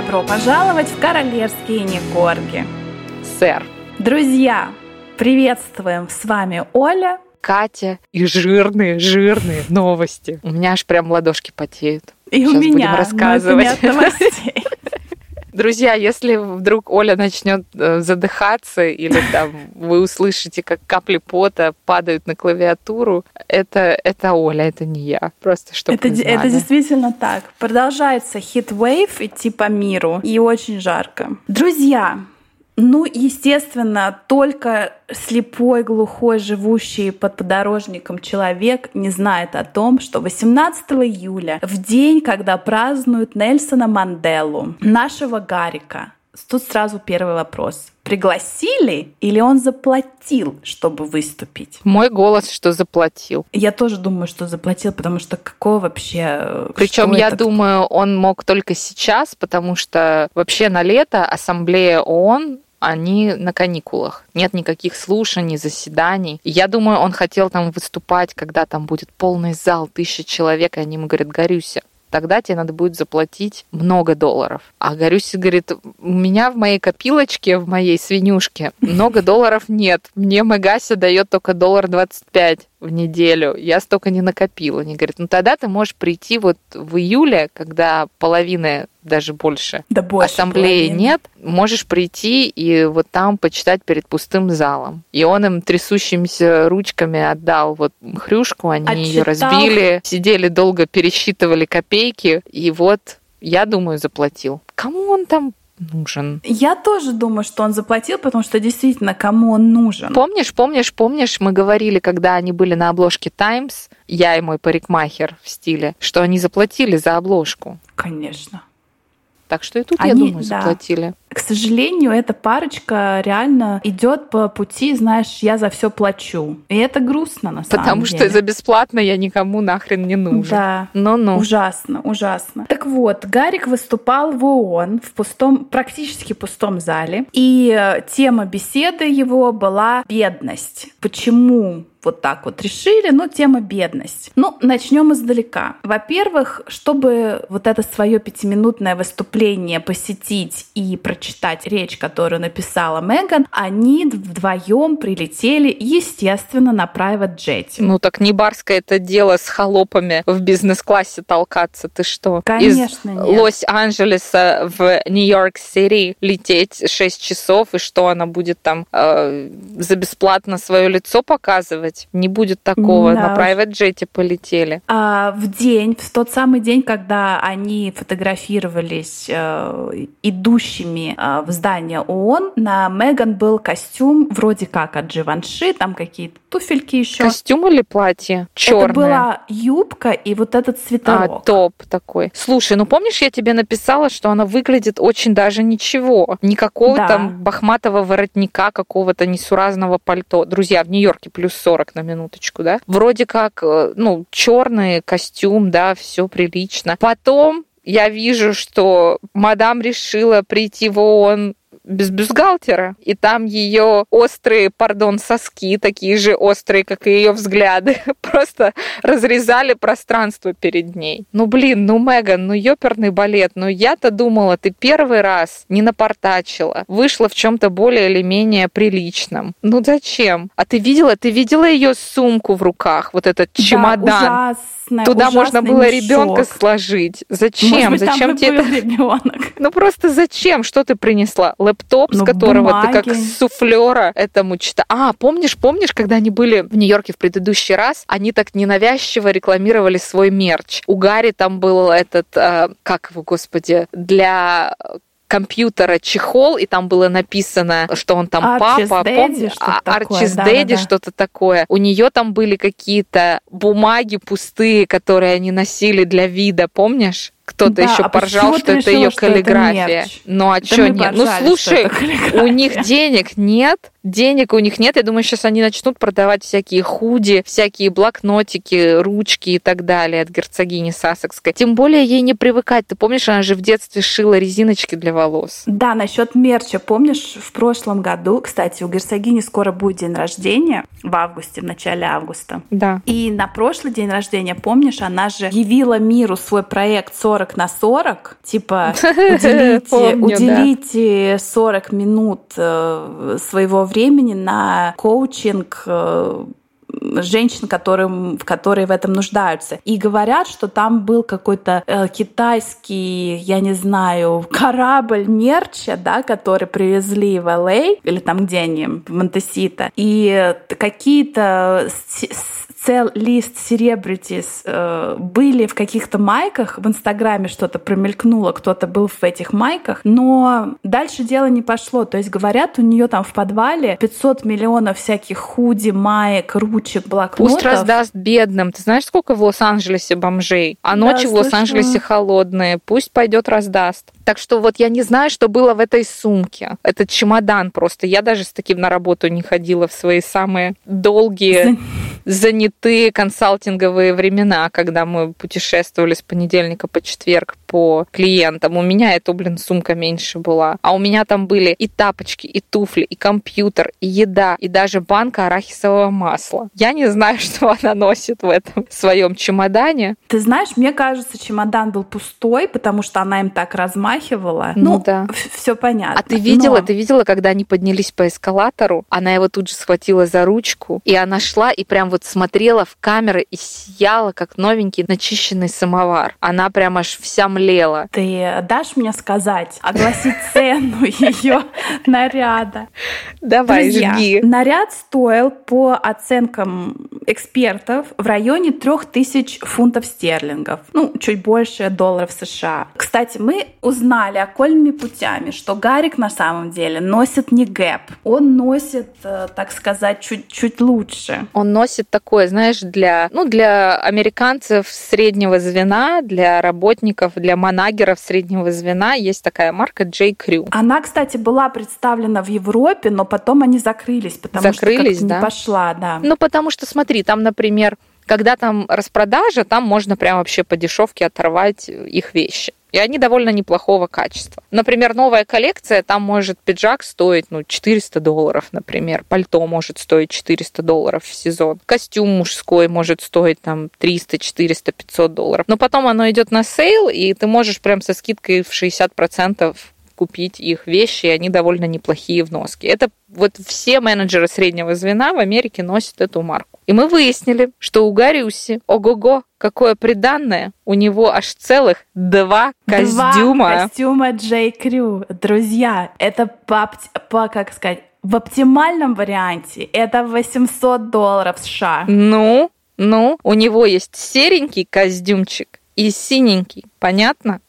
Добро пожаловать в королевские Никорги. Сэр. Друзья, приветствуем! С вами Оля. Катя и жирные, жирные новости. У меня аж прям ладошки потеют. И Сейчас у меня. будем рассказывать. но это не от новостей. Друзья, если вдруг Оля начнет э, задыхаться или там вы услышите, как капли пота падают на клавиатуру, это, это Оля, это не я. Просто чтобы Это, это действительно так. Продолжается хит-вейв идти по миру, и очень жарко. Друзья, ну, естественно, только слепой, глухой, живущий под подорожником человек не знает о том, что 18 июля, в день, когда празднуют Нельсона Манделу, нашего Гарика, тут сразу первый вопрос. Пригласили или он заплатил, чтобы выступить? Мой голос, что заплатил. Я тоже думаю, что заплатил, потому что какого вообще... э, Причем я этот- думаю, он мог только сейчас, потому что вообще на лето Ассамблея ООН они на каникулах. Нет никаких слушаний, заседаний. Я думаю, он хотел там выступать, когда там будет полный зал, тысяча человек, и они ему говорят, Горюся, тогда тебе надо будет заплатить много долларов. А Горюся говорит, у меня в моей копилочке, в моей свинюшке много долларов нет. Мне Мегася дает только доллар 25 в неделю. Я столько не накопила. Они говорят, ну тогда ты можешь прийти вот в июле, когда половины, даже больше, Да больше ассамблеи половины. нет, можешь прийти и вот там почитать перед пустым залом. И он им трясущимися ручками отдал вот хрюшку, они ее Отчитал. разбили, сидели долго, пересчитывали копейки, и вот, я думаю, заплатил. Кому он там нужен? Я тоже думаю, что он заплатил, потому что действительно, кому он нужен. Помнишь, помнишь, помнишь, мы говорили, когда они были на обложке Times, я и мой парикмахер в стиле, что они заплатили за обложку. Конечно. Так что и тут, я Они- думаю, да. заплатили. К сожалению, эта парочка реально идет по пути, знаешь, я за все плачу. И это грустно на самом Потому деле. что за бесплатно я никому нахрен не нужен. Да. Ну-ну. Ужасно, ужасно. Так вот, Гарик выступал в ООН в пустом, практически пустом зале, и э, тема беседы его была бедность. Почему вот так вот решили? Ну, тема бедность. Ну, начнем издалека. Во-первых, чтобы вот это свое пятиминутное выступление посетить и прочитать речь, которую написала Меган, они вдвоем прилетели, естественно, на private jet. Ну так не барское это дело с холопами в бизнес-классе толкаться. Ты что? Конечно, Из. Лос-Анджелеса в Нью-Йорк-Сити лететь 6 часов, и что она будет там э, за бесплатно свое лицо показывать? Не будет такого. Да На private джете полетели. А в день, в тот самый день, когда они фотографировались э, идущими э, в здание ООН, на Меган был костюм вроде как от Живанши, там какие-то туфельки еще. Костюм или платье? Черное. Это была юбка и вот этот А, свитерок. топ такой. Слушай, ну помнишь, я тебе написала, что она выглядит очень даже ничего. Никакого Да. там бахматого воротника, какого-то несуразного пальто. Друзья, в Нью-Йорке плюс 40 на минуточку, да? Вроде как, э, ну, черный костюм, да, все прилично. Потом я вижу, что мадам решила прийти в ООН без бюстгальтера, и там ее острые, пардон, соски, такие же острые, как и ее взгляды, просто разрезали пространство перед ней. Ну, блин, ну, Меган, ну, ёперный балет, ну, я-то думала, ты первый раз не напортачила, вышла в чем-то более или менее приличном. Ну, зачем? А ты видела, ты видела ее сумку в руках, вот этот Да, чемодан? ужасная, Туда можно было мешок. ребенка сложить. Зачем? Может быть, зачем тебе это? ребенок. Ну просто зачем? Что ты принесла? Лэптоп, с Ну, которого ты как бумаги. суфлера этому читаешь. А, помнишь, помнишь, когда они были в Нью-Йорке в предыдущий раз, они так ненавязчиво рекламировали свой мерч. У Гарри там был этот, э, как его, господи, для компьютера чехол, и там было написано, что он там Archie's папа, помнишь? А, да-да-да. Daddy, что-то такое. У нее там были какие-то бумаги пустые, которые они носили для вида, помнишь? Кто-то Да, еще а поржал, что это решила, ее что это каллиграфия. мерч? ну а Да что мы нет? Ну поржали, что слушай, это у них денег нет, денег у них нет. Я думаю, сейчас они начнут продавать всякие худи, всякие блокнотики, ручки и так далее от герцогини Сассекской. Тем более ей не привыкать. Ты помнишь, она же в детстве шила резиночки для волос. Да, насчет мерча. Помнишь, в прошлом году, кстати, у герцогини скоро будет день рождения, в августе, в начале августа. Да. И на прошлый день рождения, помнишь, она же явила миру свой проект 40 на 40, типа уделите, уделите 40 минут э, своего времени на коучинг э, женщин, которым, которые в этом нуждаются. И говорят, что там был какой-то э, китайский, я не знаю, корабль мерча, да, который привезли в Л.А. или там где они, в Монтесита. И какие-то цел лист селебритис э, были в каких-то майках, в Инстаграме что-то промелькнуло, кто-то был в этих майках, но дальше дело не пошло. То есть говорят, у нее там в подвале 500 миллионов всяких худи, маек, ручек, блокнотов. Пусть раздаст бедным. Ты знаешь, сколько в Лос-Анджелесе бомжей? А ночи да, в Лос-Анджелесе холодные. Пусть пойдет раздаст. Так что вот я не знаю, что было в этой сумке. Этот чемодан просто. Я даже с таким на работу не ходила в свои самые долгие занятые консалтинговые времена, когда мы путешествовали с понедельника по четверг по клиентам. У меня эта, блин, сумка меньше была. А у меня там были и тапочки, и туфли, и компьютер, и еда, и даже банка арахисового масла. Я не знаю, что она носит в этом своем чемодане. Ты знаешь, мне кажется, чемодан был пустой, потому что она им так размахивала. Ну, ну да. Все понятно. А ты видела, Но... ты видела, когда они поднялись по эскалатору, она его тут же схватила за ручку, и она шла и прям вот смотрела в камеры и сияла, как новенький начищенный самовар. Она прям аж вся млела. Ты дашь мне сказать, огласить цену ее наряда? Давай, Друзья, жги. Наряд стоил по оценкам экспертов в районе 3000 фунтов стерлингов. Ну, чуть больше долларов США. Кстати, мы узнали окольными путями, что Гарик на самом деле носит не гэп. Он носит, э, так сказать, чуть-чуть лучше. Он носит такое, знаешь, для, ну, для американцев среднего звена, для работников, для манагеров среднего звена есть такая марка J. Crew. Она, кстати, была представлена в Европе, но потом они закрылись, потому закрылись, что да? не пошла, да. Ну, потому что, смотри, там, например, когда там распродажа, там можно прям вообще по дешевке оторвать их вещи. И они довольно неплохого качества. Например, новая коллекция, там может пиджак стоить ну, 400 долларов, например. Пальто может стоить 400 долларов в сезон. Костюм мужской может стоить там 300, 400, 500 долларов. Но потом оно идет на сейл, и ты можешь прям со скидкой в 60% купить их вещи, и они довольно неплохие в носке. Это вот все менеджеры среднего звена в Америке носят эту марку. И мы выяснили, что у Гарюсика, ого-го, какое приданное, у него аж целых два костюма. Два костюма J. Crew. Друзья, это по, по как сказать, в оптимальном варианте это 800 долларов США. Ну, ну, у него есть серенький костюмчик и синенький, понятно?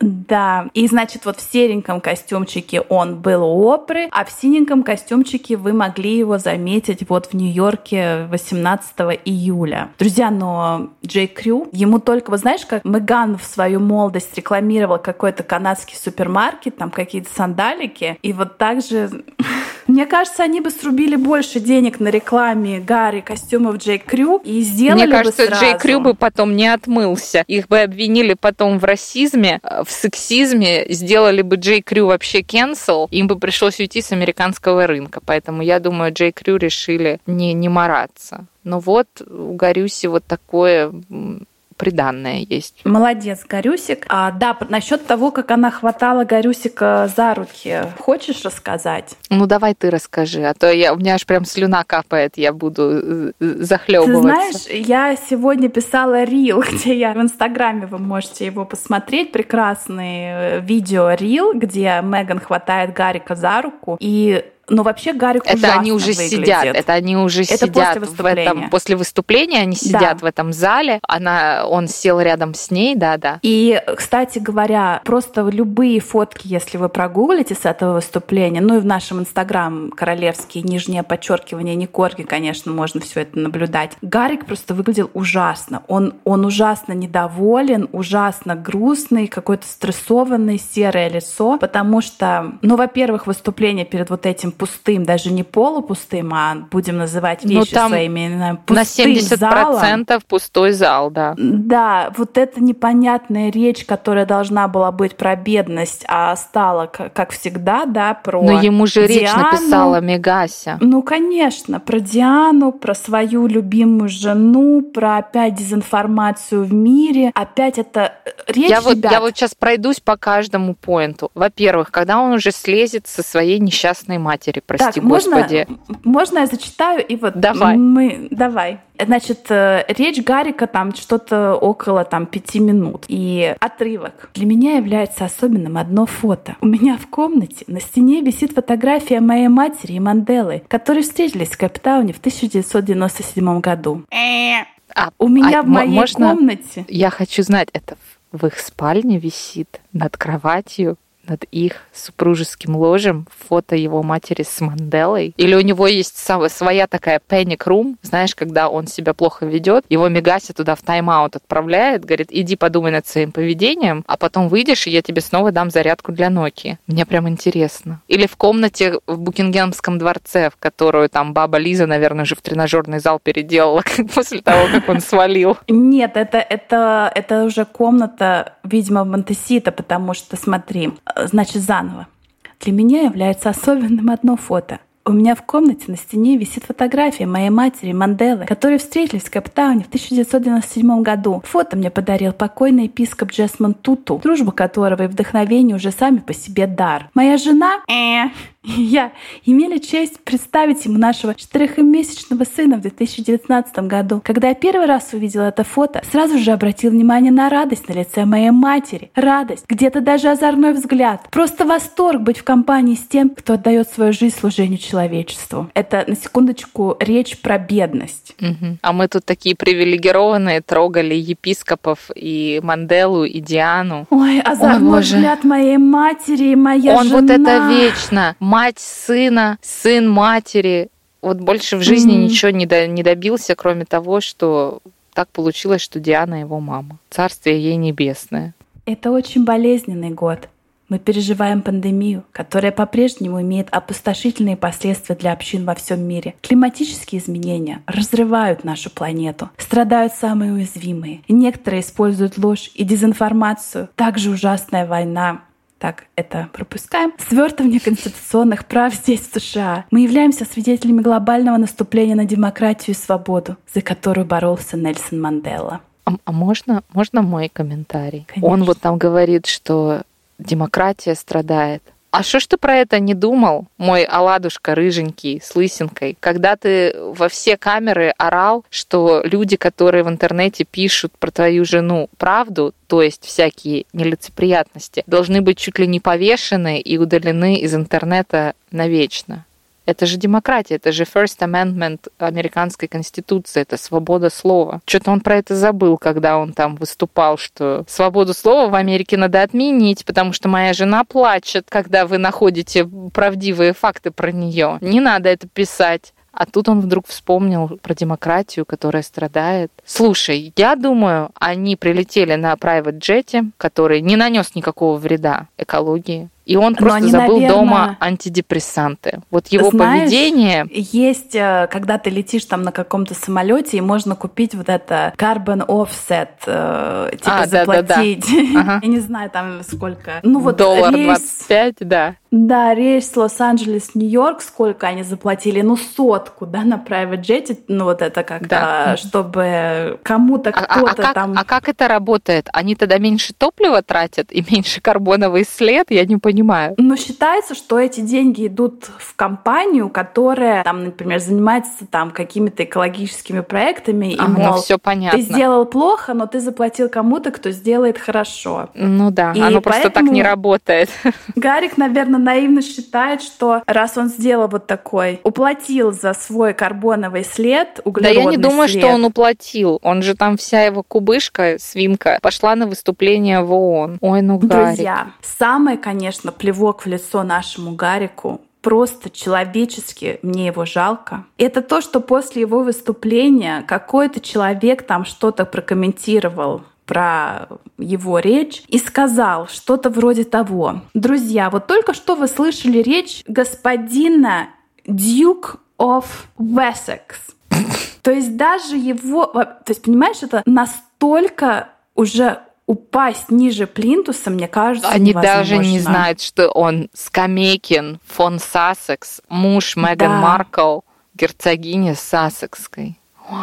Да, и значит, вот в сереньком костюмчике он был у Опры, а в синеньком костюмчике вы могли его заметить вот в Нью-Йорке 18 июля. Друзья, но Джей Крю, ему только, вы знаешь, как Меган в свою молодость рекламировал какой-то канадский супермаркет, там какие-то сандалики, и вот так же Мне кажется, они бы срубили больше денег на рекламе Гарри костюмов Джей Крю и сделали Мне кажется, бы сразу. Джей Крю бы потом не отмылся. Их бы обвинили потом в расизме, э, в сексизме, сделали бы Джей Крю вообще cancel, им бы пришлось уйти с американского рынка. Поэтому я думаю, Джей Крю решили не, не мараться. Но вот у Гарюси вот такое приданное есть. Молодец, Горюсик. А, да, насчет того, как она хватала Горюсика за руки. Хочешь рассказать? Ну, давай ты расскажи, а то я, у меня аж прям слюна капает, я буду э, захлебываться. Ты знаешь, я сегодня писала рил, где я в Инстаграме, вы можете его посмотреть, прекрасный э, видео рил, где Меган хватает Гарика за руку, и но вообще Гарик Это они уже выглядит. сидят, это они уже это сидят после в этом после выступления, они сидят да. в этом зале. Она, он сел рядом с ней, да, да. И, кстати говоря, просто любые фотки, если вы прогуглите с этого выступления, ну и в нашем инстаграм королевский нижнее подчеркивание не корги, конечно, можно все это наблюдать. Гарик просто выглядел ужасно. Он он ужасно недоволен, ужасно грустный, какой-то стрессованный, серое лицо, потому что, ну, во-первых, выступление перед вот этим пустым, даже не полупустым, а будем называть Ну, вещи там своими именами, На пустым 70% залом. пустой зал, да. Да, вот эта непонятная речь, которая должна была быть про бедность, а стала, как всегда, да, про Но ему же речь Диану. написала Мегася. Ну, конечно, про Диану, про свою любимую жену, про опять дезинформацию в мире. Опять это э, речь, Я вот, ребят, я вот сейчас пройдусь по каждому поинту. Во-первых, когда он уже слезет со своей несчастной матери, прости так, господи. можно я зачитаю и вот Давай. мы давай. Значит, э, речь Гарика там что-то около там пяти минут. И отрывок. Для меня является особенным одно фото. У меня в комнате на стене висит фотография моей матери и Манделы, которые встретились в Кэптауне в 1997 году. А, У меня а, в мо- моей можно- комнате Я хочу знать, это в их спальне висит над кроватью, над их супружеским ложем фото его матери с Манделой? Или у него есть своя такая panic room, знаешь, когда он себя плохо ведет, его Мегася туда в тайм-аут отправляет, говорит, иди подумай над своим поведением, а потом выйдешь, и я тебе снова дам зарядку для Nokia. Мне прям интересно. Или в комнате в Букингемском дворце, в которую там баба Лиза, наверное, же в тренажерный зал переделала после того, как он свалил. Нет, это, это, это уже комната, видимо, Монтесита, потому что, смотри, значит, заново. Для меня является особенным одно фото. У меня в комнате на стене висит фотография моей матери Манделы, которые встретились в Каптауне в 1997 году. Фото мне подарил покойный епископ Джесмон Туту, дружба которого и вдохновение уже сами по себе дар. Моя жена э, и я имели честь представить ему нашего четырехмесячного сына в 2019 году. Когда я первый раз увидела это фото, сразу же обратил внимание на радость на лице моей матери. Радость, где-то даже озорной взгляд. Просто восторг быть в компании с тем, кто отдает свою жизнь служению человечеству. Это, на секундочку, речь про бедность. Мгм. А мы тут такие привилегированные, трогали епископов и Манделу, и Диану. Ой, озорной боже. взгляд моей матери, моя Он жена. вот это вечно. Мать сына, сын матери. Вот больше в жизни Мгм. ничего не, до- не добился, кроме того, что так получилось, что Диана его мама. Царствие ей небесное. Это очень болезненный год. Мы переживаем пандемию, которая по-прежнему имеет опустошительные последствия для общин во всем мире. Климатические изменения разрывают нашу планету. Страдают самые уязвимые. Некоторые используют ложь и дезинформацию. Также ужасная война. Так, это пропускаем. Свертывание конституционных прав здесь, в США. Мы являемся свидетелями глобального наступления на демократию и свободу, за которую боролся Нельсон Мандела. А, а можно, можно мой комментарий? Конечно. Он вот там говорит, что демократия страдает. А что ж ты про это не думал, мой оладушка рыженький с лысинкой, когда ты во все камеры орал, что люди, которые в интернете пишут про твою жену правду, то есть всякие нелицеприятности, должны быть чуть ли не повешены и удалены из интернета навечно? Это же демократия, это же First Amendment американской конституции, это свобода слова. Что-то он про это забыл, когда он там выступал, что свободу слова в Америке надо отменить, потому что моя жена плачет, когда вы находите правдивые факты про нее. Не надо это писать. А тут он вдруг вспомнил про демократию, которая страдает. Слушай, я думаю, они прилетели на private джете, который не нанес никакого вреда экологии. И он просто они, забыл наверное, дома антидепрессанты. Вот его Знаешь, поведение... Есть, э, когда ты летишь там на каком-то самолете, и можно купить вот это carbon offset, э, типа А, заплатить. Ага. Я не знаю там сколько. Ну вот Доллар рейс, 25, да. да, рейс Лос-Анджелес-Нью-Йорк, сколько они заплатили? Ну сотку, да, на private jet, ну вот это как-то, Да. чтобы кому-то А, а- а кто-то как, там... а как это работает? Они тогда меньше топлива тратят и меньше карбоновый след? Я не понимаю. Но считается, что эти деньги идут в компанию, которая, там, например, занимается там какими-то экологическими проектами, и, А, ну мол, все понятно. Ты сделал плохо, но ты заплатил кому-то, кто сделает хорошо. Ну да, И оно просто так не работает. Гарик, наверное, наивно считает, что раз он сделал вот такой, уплатил за свой карбоновый след, Да углеродный я не думаю, след. что он уплатил. Он же там вся его кубышка, свинка, пошла на выступление в ООН. Ой, ну Гарик. Друзья, самое, конечно, плевок в лицо нашему Гарику Просто человечески мне его жалко. Это то, что после его выступления какой-то человек там что-то прокомментировал про его речь и сказал что-то вроде того. Друзья, вот только что вы слышали речь господина Duke of Wessex. То есть даже его... То есть, понимаешь, это настолько уже упасть ниже плинтуса, мне кажется, Они невозможно. даже не знают, что он Скамейкин фон Сассекс, муж Меган Да. Маркл, герцогини Сассекской.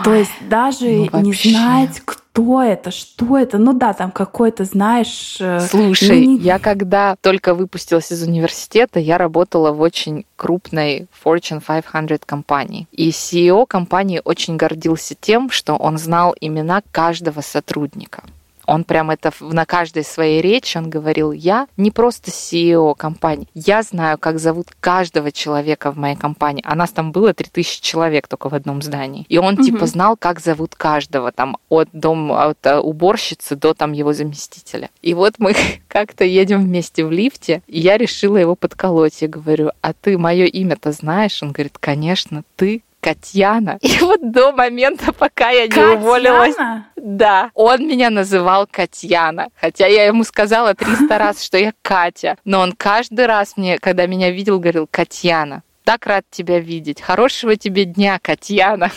То есть даже ну не знать, кто это, что это. Ну да, там какой-то, знаешь... э, Слушай, ну, не- я когда только выпустилась из университета, я работала в очень крупной Fortune 500 компании. И CEO компании очень гордился тем, что он знал имена каждого сотрудника. Он прям это на каждой своей речи он говорил, я не просто CEO компании, я знаю, как зовут каждого человека в моей компании. А нас там было 3000 человек только в одном здании. И он типа Мгм. знал, как зовут каждого, там от дом от э, уборщицы до там его заместителя. И вот мы как-то едем вместе в лифте, и я решила его подколоть. Я говорю, а ты мое имя-то знаешь? Он говорит, конечно, ты Катьяна. И вот до момента, пока я не уволилась, да, он меня называл Катьяна. Хотя я ему сказала 300 раз, что я Катя. Но он каждый раз мне, когда меня видел, говорил, Катьяна, так рад тебя видеть. Хорошего тебе дня, Катьяна.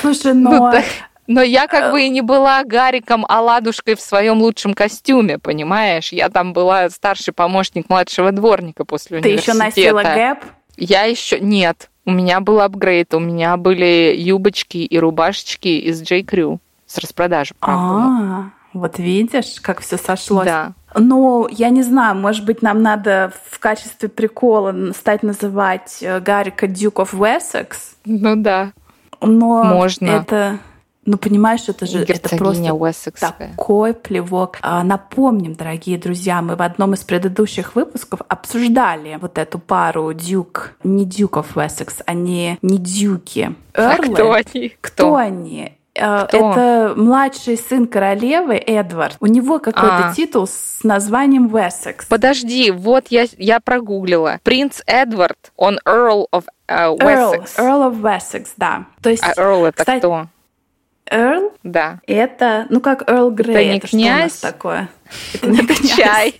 Слушай, Ну, но... так- Но я как бы и не была Гариком Аладушкой в своем лучшем костюме, понимаешь? Я там была старший помощник младшего дворника после Ты еще университета. носила гэп? Я еще нет. У меня был апгрейд, у меня были юбочки и рубашечки из J. Crew с распродажи, правда. А, вот видишь, как все сошлось. Да. Ну, я не знаю, может быть, нам надо в качестве прикола стать называть э, Гарика of Wessex, Ну да. но Можно. это, ну понимаешь, это же это просто Уэссекская. такой плевок. А, Напомним, дорогие друзья, мы в одном из предыдущих выпусков обсуждали вот эту пару Дюк, не of Wessex, они не Дюки. А Эрлы. кто они? Кто они? Э, Кто? Это младший сын королевы Эдвард. У него какой-то А. титул с названием Wessex. Подожди, вот я, я прогуглила. Принц Эдвард, он Earl of э, Earl, Wessex. Earl of Wessex, да. То есть А Earl это Кстати, кто? Earl Да. это, ну как Earl Grey, Это не что у нас князь? такое? Это не Это князь. чай.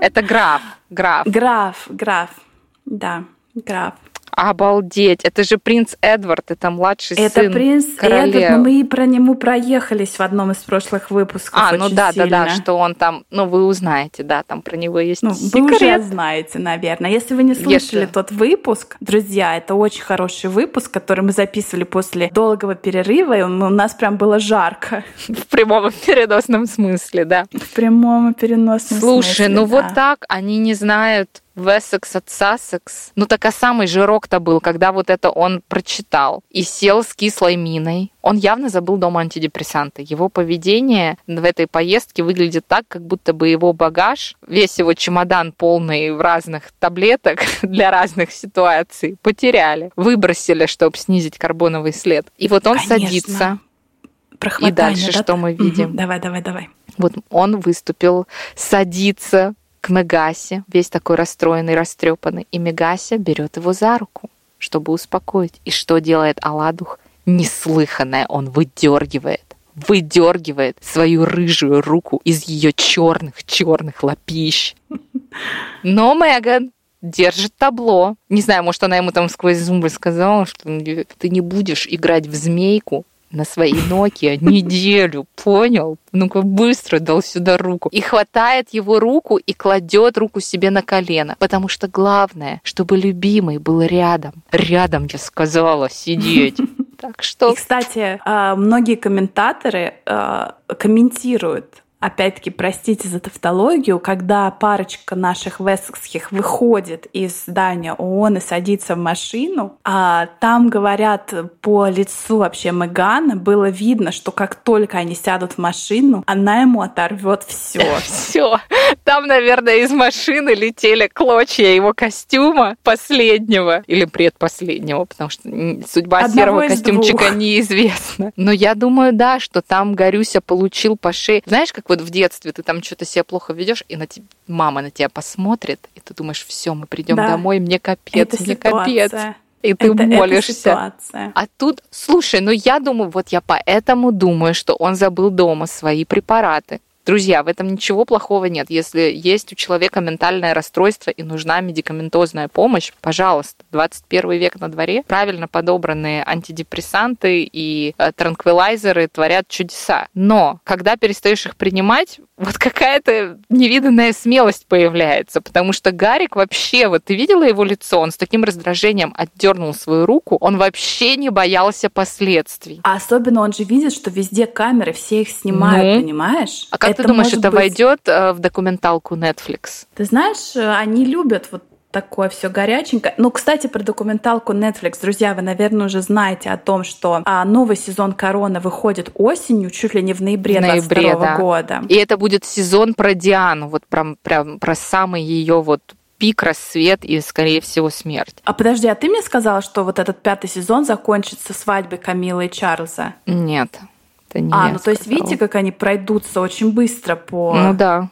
Это граф. Граф. Граф, граф, да, граф. Обалдеть. Это же принц Эдвард, это младший Это сын принц королевы. Эдвард, но мы и про него проехались в одном из прошлых выпусков. А, ну да, да, да, сильно. что он там, ну вы узнаете, да, там про него есть Ну, вы уже секрет. знаете, наверное. Если вы не слышали Если- тот выпуск, друзья, это очень хороший выпуск, который мы записывали после долгого перерыва, и у нас прям было жарко. В прямом и переносном смысле, да. В прямом и переносном Слушай, смысле, ну да. вот так они не знают Вессекс от Сассекс. Ну так а самый жирок-то был, когда вот это он прочитал и сел с кислой миной. Он явно забыл дома антидепрессанты. Его поведение в этой поездке выглядит так, как будто бы его багаж, весь его чемодан полный в разных таблеток для разных ситуаций, потеряли. Выбросили, чтобы снизить карбоновый след. И вот он Конечно. садится. И дальше да? что мы видим? Давай, давай, давай. Вот он выступил, садится к Мегасе, весь такой расстроенный, растрепанный, и Мегася берет его за руку, чтобы успокоить. И что делает Аладух? Неслыханное он выдергивает выдергивает свою рыжую руку из ее черных черных лапищ. Но Меган держит табло. Не знаю, может, она ему там сквозь зубы сказала, что ты не будешь играть в змейку на своей Nokia неделю, понял? Ну-ка быстро дал сюда руку. И хватает его руку и кладет руку себе на колено. Потому что главное, чтобы любимый был рядом. Рядом, я сказала, сидеть. Так что... И, кстати, а, многие комментаторы а, комментируют опять-таки, простите за тавтологию, когда парочка наших вессекских выходит из здания ООН и садится в машину, а там говорят по лицу вообще Мегана, было видно, что как только они сядут в машину, она ему оторвет все. Все. Там, наверное, из машины летели клочья его костюма последнего или предпоследнего, потому что судьба Одного серого костюмчика двух. неизвестна. Но я думаю, да, что там Горюся получил по шее. Знаешь, как вот в детстве ты там что-то себя плохо ведешь, и на тебя, мама на тебя посмотрит, и ты думаешь, все, мы придем Да. домой, мне капец, Это мне капец. ситуация. и ты это, молишься. Это ситуация. А тут, слушай, ну я думаю, вот я поэтому думаю, что он забыл дома свои препараты. Друзья, в этом ничего плохого нет. Если есть у человека ментальное расстройство и нужна медикаментозная помощь, пожалуйста, 21 век на дворе, правильно подобранные антидепрессанты и э, транквилайзеры творят чудеса. Но когда перестаешь их принимать, вот какая-то невиданная смелость появляется, потому что Гарик вообще, вот ты видела его лицо, он с таким раздражением отдернул свою руку, он вообще не боялся последствий. А особенно он же видит, что везде камеры, все их снимают, ну, понимаешь? А как ты думаешь, это быть... войдет э, в документалку Netflix? Ты знаешь, э, они любят вот такое все горяченькое. Ну, кстати, про документалку Netflix, друзья, вы, наверное, уже знаете о том, что а, новый сезон Корона выходит осенью, чуть ли не в ноябре, ноябре 22 да. года. И это будет сезон про Диану, вот прям, прям про самый ее вот пик, рассвет и, скорее всего, смерть. А подожди, а ты мне сказала, что вот этот пятый сезон закончится свадьбой Камилы и Чарльза? Нет. Это не а, ну то есть видите, как они пройдутся очень быстро по... Ну да.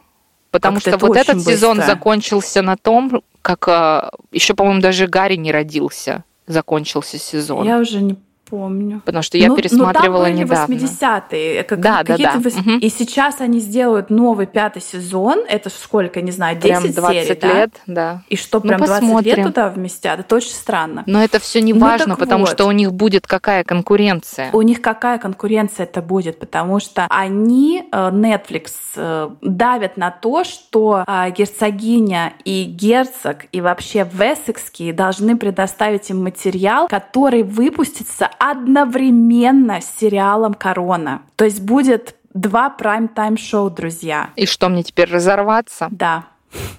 Потому что вот этот быстро. сезон закончился на том, как а, еще, по-моему, даже Гарри не родился. Закончился сезон. Я уже не помню. Потому что я ну, пересматривала ну, там были недавно. 80-е. Как, да, да, да. Вос... Угу. И сейчас они сделают новый пятый сезон. Это сколько, не знаю, 10 прям 20 серий, лет, да? да. И что, прям ну, 20 лет туда вместят? Это очень странно. Но это все не ну, важно, потому вот. что у них будет какая конкуренция. У них какая конкуренция это будет, потому что они, э, Netflix, э, давят на то, что э, герцогиня и герцог, и вообще Вессекские должны предоставить им материал, который выпустится одновременно с сериалом «Корона». То есть будет два прайм-тайм-шоу, друзья. И что, мне теперь разорваться? Да.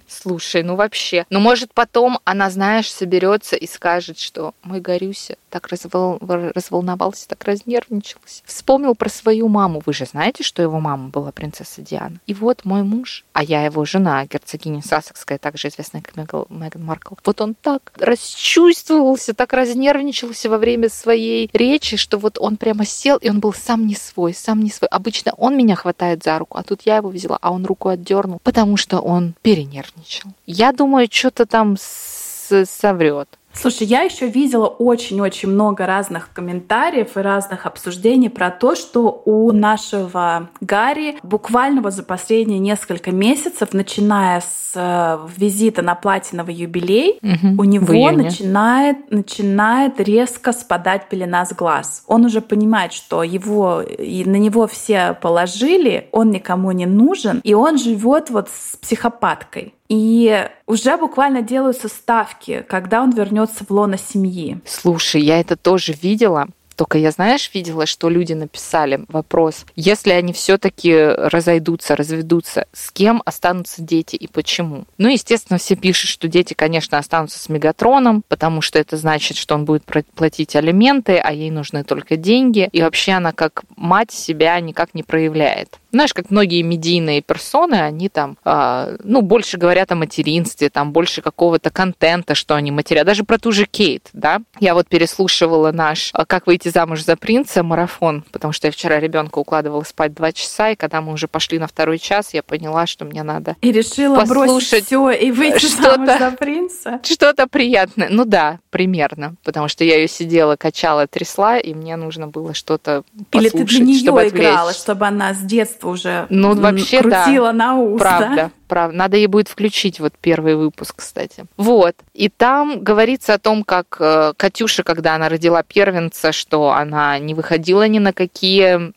Слушай, ну вообще. Ну, может, потом она, знаешь, соберется и скажет, что мой Горюся так развол... разволновался, так разнервничался. Вспомнил про свою маму. Вы же знаете, что его мама была принцесса Диана? И вот мой муж, а я его жена, герцогиня Сассекская, также известная как Меган Маркл. Вот он так расчувствовался, так разнервничался во время своей речи, что вот он прямо сел, и он был сам не свой, сам не свой. Обычно он меня хватает за руку, а тут я его взяла, а он руку отдернул, потому что он перенервничал. Я думаю, что-то там соврет. Слушай, я еще видела очень-очень много разных комментариев и разных обсуждений про то, что у нашего Гарри буквально вот за последние несколько месяцев, начиная с э, визита на платиновый юбилей, угу, у него начинает, начинает резко спадать пелена с глаз. Он уже понимает, что его, и на него все положили, он никому не нужен, и он живет вот с психопаткой. И уже буквально делаются ставки, когда он вернется в лоно семьи. Слушай, я это тоже видела. Только я, знаешь, видела, что люди написали вопрос, если они все-таки разойдутся, разведутся, с кем останутся дети и почему? Ну, естественно, все пишут, что дети, конечно, останутся с Мегатроном, потому что это значит, что он будет платить алименты, а ей нужны только деньги. И вообще она как мать себя никак не проявляет. Знаешь, как многие медийные персоны, они там, э, ну, больше говорят о материнстве, там больше какого-то контента, что они матерят. Даже про ту же Кейт, да. Я вот переслушивала наш а, «Как выйти замуж за принца» марафон, потому что я вчера ребенка укладывала спать два часа, и когда мы уже пошли на второй час, я поняла, что мне надо И решила бросить все и выйти замуж за принца? Что-то приятное. Ну да, примерно. Потому что я ее сидела, качала, трясла, и мне нужно было что-то Или ты для нее играла, чтобы она с детства уже ну, вообще, крутила да. на ус. Правда, да? правда. Надо ей будет включить вот первый выпуск, кстати. Вот. И там говорится о том, как э, Катюша, когда она родила первенца, что она не выходила ни на какие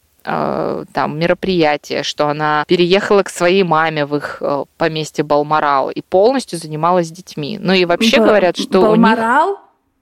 там мероприятия, что она переехала к своей маме в их э, поместье Балморал и полностью занималась детьми. Ну и вообще Б- говорят, что Балморал? у них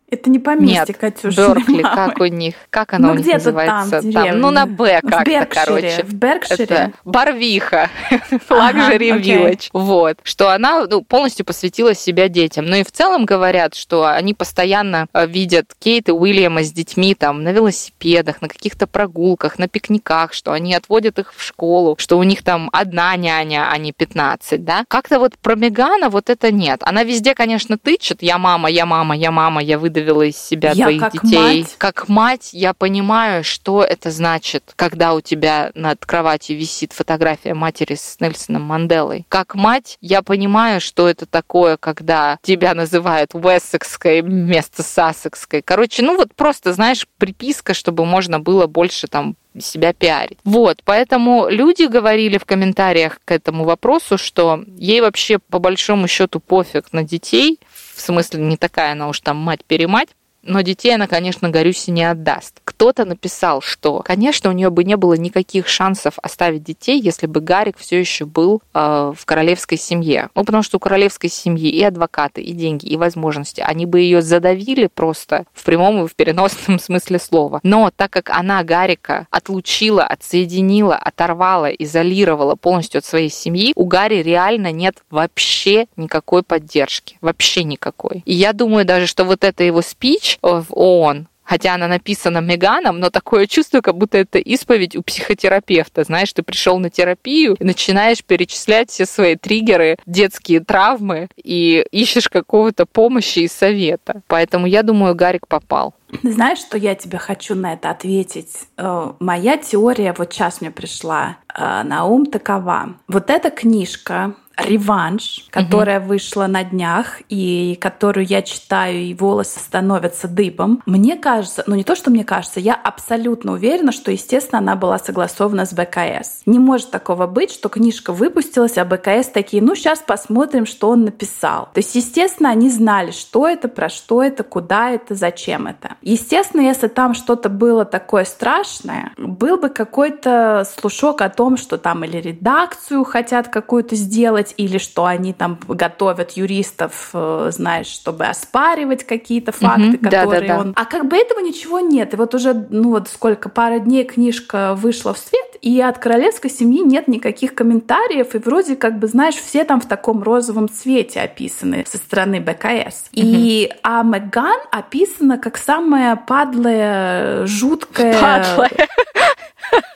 это не поместье, Нет, Катюша. Беркли, как у них, как оно ну, у них называется? Там, там, ну, на Б как-то, короче. В Беркшире? Это Барвиха, Luxury ага, Village. Вот. Что она ну, полностью посвятила себя детям. Ну и в целом говорят, что они постоянно э, видят Кейт и Уильяма с детьми там на велосипедах, на каких-то прогулках, на пикниках, что они отводят их в школу, что у них там одна няня, а не 15, да? Как-то вот про Мегана вот это нет. Она везде, конечно, тычет, я мама, я мама, я мама, я выдаю выдавила из себя Я твоих как детей. мать. Как мать я понимаю, что это значит, когда у тебя над кроватью висит фотография матери с Нельсоном Манделой. Как мать я понимаю, что это такое, когда тебя называют Уэссекской вместо Сассекской. Короче, ну вот просто, знаешь, приписка, чтобы можно было больше там себя пиарить. Вот, поэтому люди говорили в комментариях к этому вопросу, что ей вообще по большому счету пофиг на детей, в смысле не такая она уж там мать-перемать, но детей она, конечно, Горюсе не отдаст. Кто-то написал, что, конечно, у нее бы не было никаких шансов оставить детей, если бы Гарик все еще был э, в королевской семье. Ну, потому что у королевской семьи и адвокаты, и деньги, и возможности, они бы ее задавили просто в прямом и в переносном смысле слова. Но так как она Гарика отлучила, отсоединила, оторвала, изолировала полностью от своей семьи, у Гарри реально нет вообще никакой поддержки. Вообще никакой. И я думаю даже, что вот это его спич в ООН, хотя она написана Меганом, но такое чувство, как будто это исповедь у психотерапевта. Знаешь, ты пришел на терапию и начинаешь перечислять все свои триггеры, детские травмы и ищешь какого-то помощи и совета. Поэтому я думаю, Гарик попал. Знаешь, что я тебе хочу на это ответить? Э, Моя теория вот сейчас мне пришла э, на ум такова. Вот эта книжка «Реванш», которая вышла на днях и которую я читаю, и волосы становятся дыбом. Мне кажется, ну не то, что мне кажется, я абсолютно уверена, что, естественно, она была согласована с БКС. Не может такого быть, что книжка выпустилась, а БКС такие, ну сейчас посмотрим, что он написал. То есть, естественно, они знали, что это, про что это, куда это, зачем это. Естественно, если там что-то было такое страшное, был бы какой-то слушок о том, что там или редакцию хотят какую-то сделать, или что они там готовят юристов, э, знаешь, чтобы оспаривать какие-то факты, да, которые да, да. он... А как бы этого ничего нет. И вот уже, ну вот сколько, пара дней книжка вышла в свет, и от королевской семьи нет никаких комментариев, и вроде как бы, знаешь, все там в таком розовом цвете описаны со стороны БКС. И а Меган описана как самая подлая, жуткая... Падлая.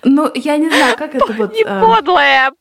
Ну, я не знаю, как это вот... Не э, подлая, а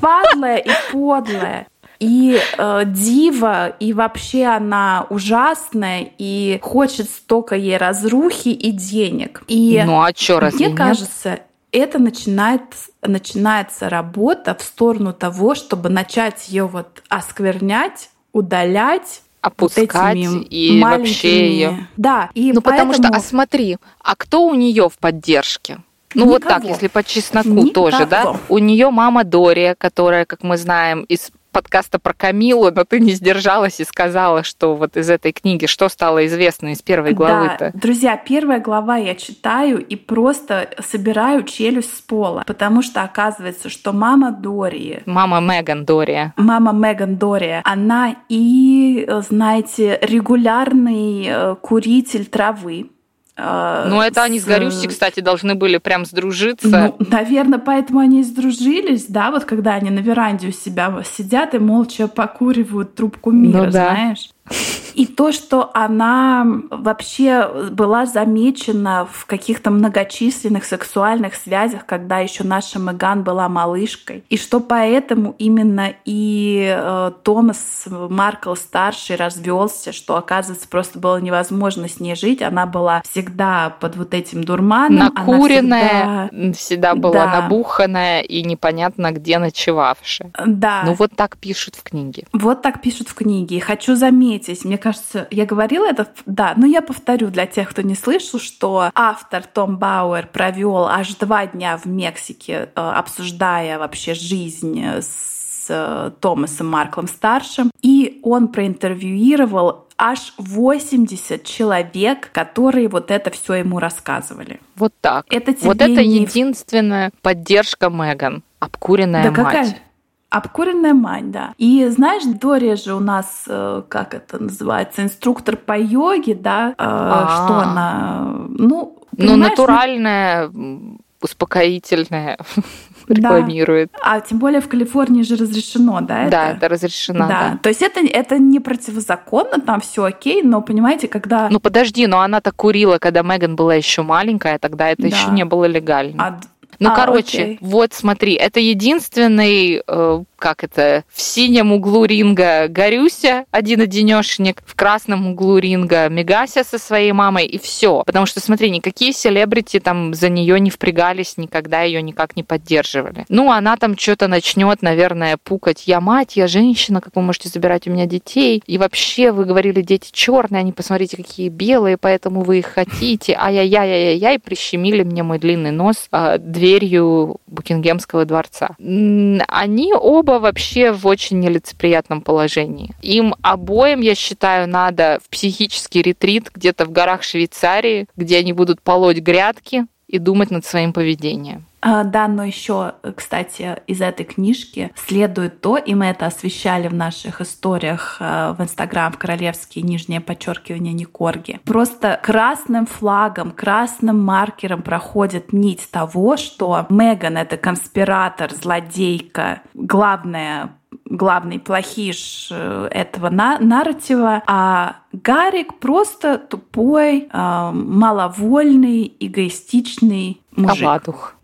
падлая. и подлая. И э, дива, и вообще она ужасная, и хочет столько ей разрухи и денег. И Ну а чё, разве мне нет? кажется, это начинает, начинается работа в сторону того, чтобы начать ее вот осквернять, удалять, вот Опускать этими и вообще маленькими- ее. Да, и Ну, потому что, поэтому- а смотри, а кто у нее в поддержке? Ну, вот так, Никого. если по чесноку Никого. тоже, да? У нее мама Дория, которая, как мы знаем, из подкаста про Камилу, но ты не сдержалась и сказала, что вот из этой книги что стало известно из первой главы-то? Да, друзья, первая глава я читаю и просто собираю челюсть с пола, потому что оказывается, что мама Дории, Мама Меган Дория. мама Меган Дория, она и, э, знаете, регулярный э, куритель травы. Э, Ну, это они с Горюси, кстати, должны были прям сдружиться. Ну, наверное, поэтому они и сдружились, да, вот когда они на веранде у себя сидят и молча покуривают трубку мира, Ну да. знаешь. И то, что она вообще была замечена в каких-то многочисленных сексуальных связях, когда еще наша Меган была малышкой, и что поэтому именно и э, Томас Маркл старший развелся, что оказывается просто было невозможно с ней жить, она была всегда под вот этим дурманом, она Накуренная, всегда- всегда была Да. набуханная и непонятно где ночевавшая. Да. Ну, вот так пишут в книге. Вот так пишут в книге. И хочу заметить, мне кажется, я говорила это, да, но я повторю для тех, кто не слышал, что автор Том Бауэр провел аж два дня в Мексике, э, обсуждая вообще жизнь с э, Томасом Марклом старшим, и он проинтервьюировал аж 80 человек, которые вот это все ему рассказывали. Вот так. Это тебе Вот это не- единственная поддержка Меган. Обкуренная Да мать. какая? Обкуренная мать, да. И знаешь, Дория же у нас, э, как это называется, инструктор по йоге, да, э, А. что она, ну, Ну, натуральная, успокоительная Да. рекламирует. А тем более в Калифорнии же разрешено, да? Это? Да, это разрешено. Да. да. То есть это, это не противозаконно, там все окей, но понимаете, когда... Ну подожди, но она так курила, когда Меган была еще маленькая, тогда это Да. еще не было легально. А, Ну, А, короче, окей. вот смотри, это единственный, э, как это, в синем углу ринга Горюся, один-одинешенек, в красном углу ринга Мегася со своей мамой, и все. Потому что, смотри, никакие селебрити там за нее не впрягались, никогда ее никак не поддерживали. Ну, она там что-то начнет, наверное, пукать. Я мать, я женщина, как вы можете забирать у меня детей? И вообще, вы говорили, дети черные, они, посмотрите, какие белые, поэтому вы их хотите. Ай-яй-яй-яй-яй, прищемили мне мой длинный нос а, дверью Букингемского дворца. Они оба вообще в очень нелицеприятном положении. Им обоим, я считаю, надо в психический ретрит где-то в горах Швейцарии, где они будут полоть грядки и думать над своим поведением. А, Да, но еще, кстати, из этой книжки следует то, и мы это освещали в наших историях э, в Инстаграм, королевские нижнее подчеркивание Никорги. Просто красным флагом, красным маркером проходит нить того, что Меган — это конспиратор, злодейка, главная главный плохиш э, этого на нарратива, а Гарик просто тупой, э, маловольный, эгоистичный мужик. Аладух.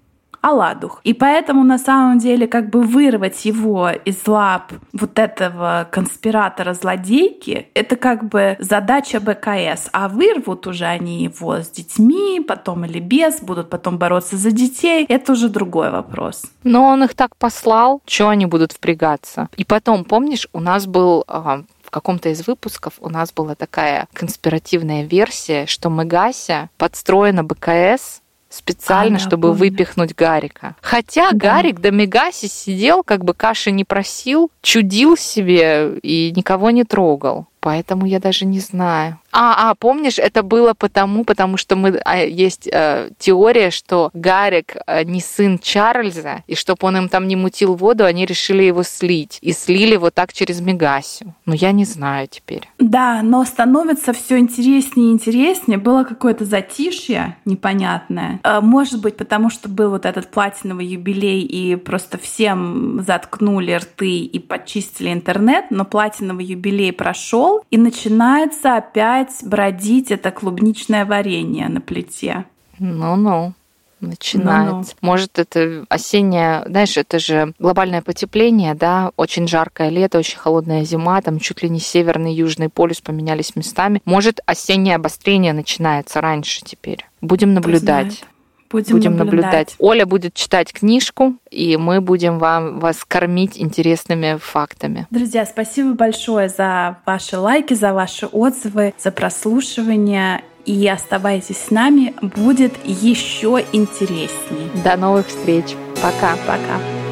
Аладух. И поэтому на самом деле как бы вырвать его из лап вот этого конспиратора-злодейки, это как бы задача БКС. А вырвут уже они его с детьми, потом или без, будут потом бороться за детей. Это уже другой вопрос. Но он их так послал, что они будут впрягаться? И потом, помнишь, у нас был а, в каком-то из выпусков у нас была такая конспиративная версия, что Мегася подстроена БКС специально, А, чтобы помню. выпихнуть Гарика. Хотя Да. Гарик до Мегаси сидел, как бы каши не просил, чудил себе и никого не трогал. Поэтому я даже не знаю. А, а, помнишь, это было потому, потому что мы а, есть э, теория, что Гарик э, не сын Чарльза, и чтобы он им там не мутил воду, они решили его слить. И слили вот так через Мегасю. Ну, я не знаю теперь. Да, но становится все интереснее и интереснее. Было какое-то затишье непонятное. Э, Может быть, потому что был вот этот платиновый юбилей, и просто всем заткнули рты и почистили интернет, но платиновый юбилей прошел, и начинается опять бродить это клубничное варенье на плите. Ну-ну. Начинается. Может, это осеннее, знаешь, это же глобальное потепление, да, очень жаркое лето, очень холодная зима, там чуть ли не северный и южный полюс поменялись местами. Может, осеннее обострение начинается раньше теперь. Будем наблюдать. Будем, Будем наблюдать. наблюдать. Оля будет читать книжку, и мы будем вам вас кормить интересными фактами. Друзья, спасибо большое за ваши лайки, за ваши отзывы, за прослушивание. И оставайтесь с нами, будет еще интересней. До новых встреч. Пока. Пока.